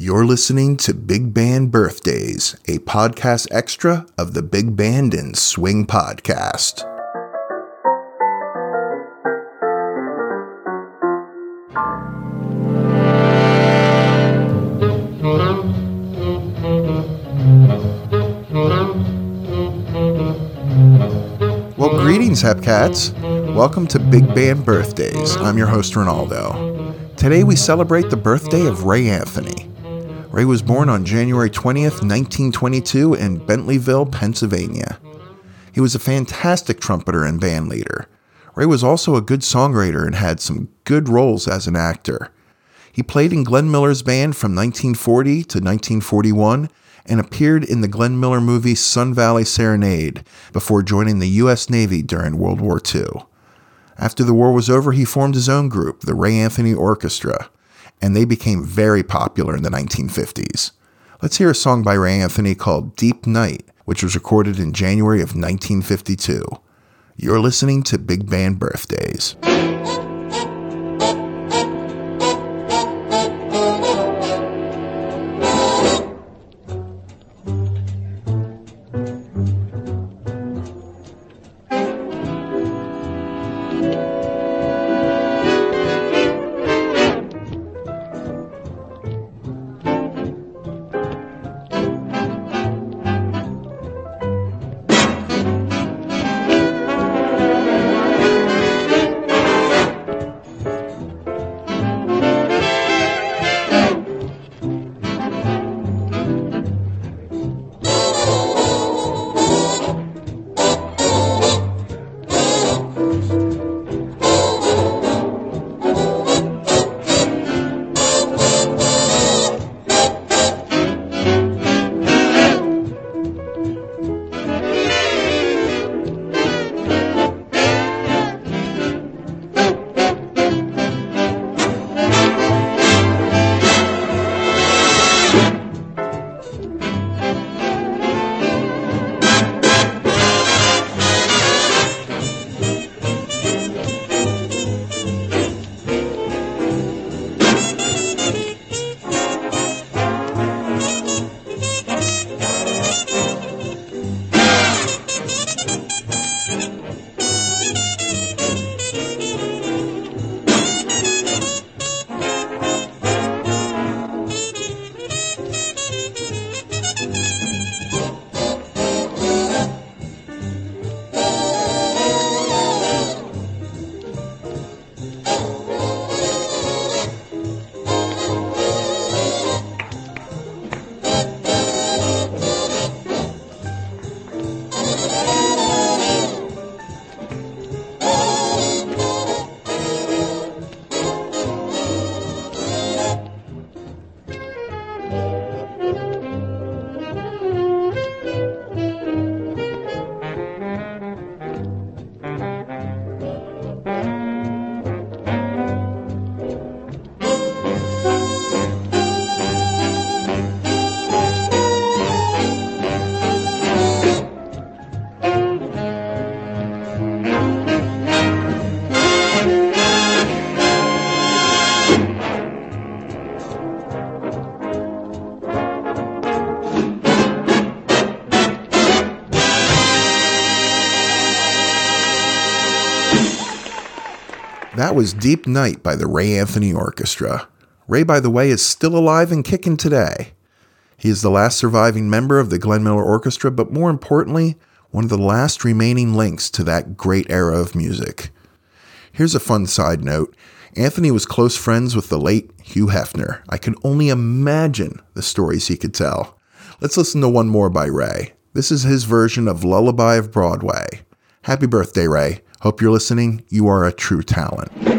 You're listening to Big Band Birthdays, a podcast extra of the Big Band and Swing podcast. Well, greetings, Hepcats. Welcome to Big Band Birthdays. I'm your host, Ronaldo. Today we celebrate the birthday of Ray Anthony. Ray was born on January 20th, 1922, in Bentleyville, Pennsylvania. He was a fantastic trumpeter and band leader. Ray was also a good songwriter and had some good roles as an actor. He played in Glenn Miller's band from 1940 to 1941 and appeared in the Glenn Miller movie Sun Valley Serenade before joining the U.S. Navy during World War II. After the war was over, he formed his own group, the Ray Anthony Orchestra, and they became very popular in the 1950s. Let's hear a song by Ray Anthony called Deep Night, which was recorded in January of 1952. You're listening to Big Band Birthdays. That was Deep Night by the Ray Anthony Orchestra. Ray, by the way, is still alive and kicking today. He is the last surviving member of the Glenn Miller Orchestra, but more importantly, one of the last remaining links to that great era of music. Here's a fun side note Anthony was close friends with the late Hugh Hefner. I can only imagine the stories he could tell. Let's listen to one more by Ray. This is his version of Lullaby of Broadway. Happy birthday, Ray. Hope you're listening. You are a true talent.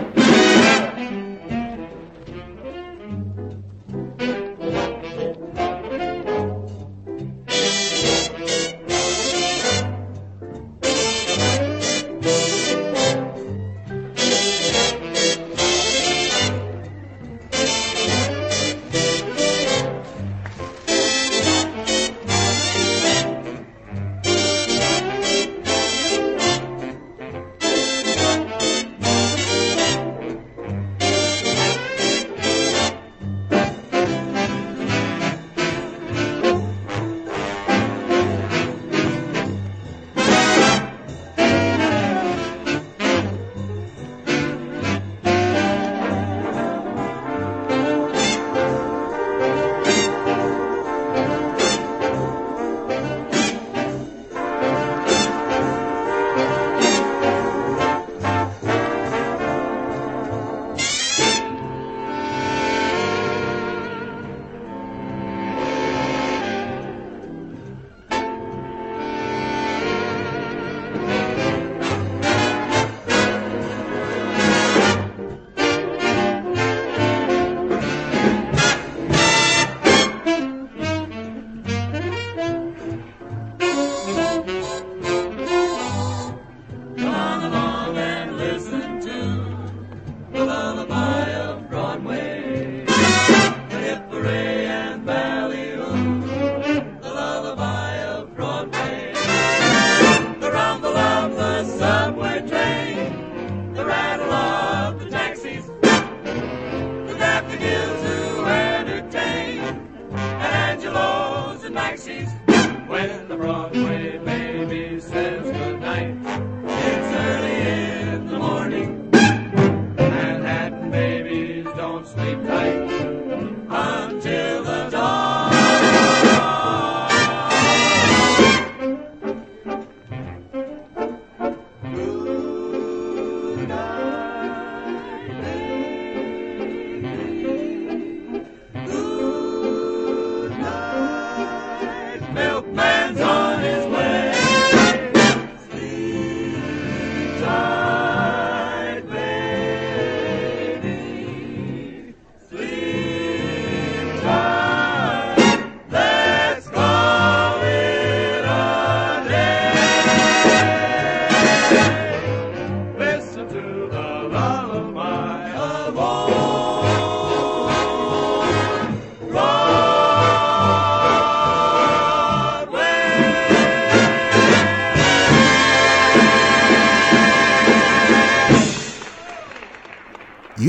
Macy's the Broadway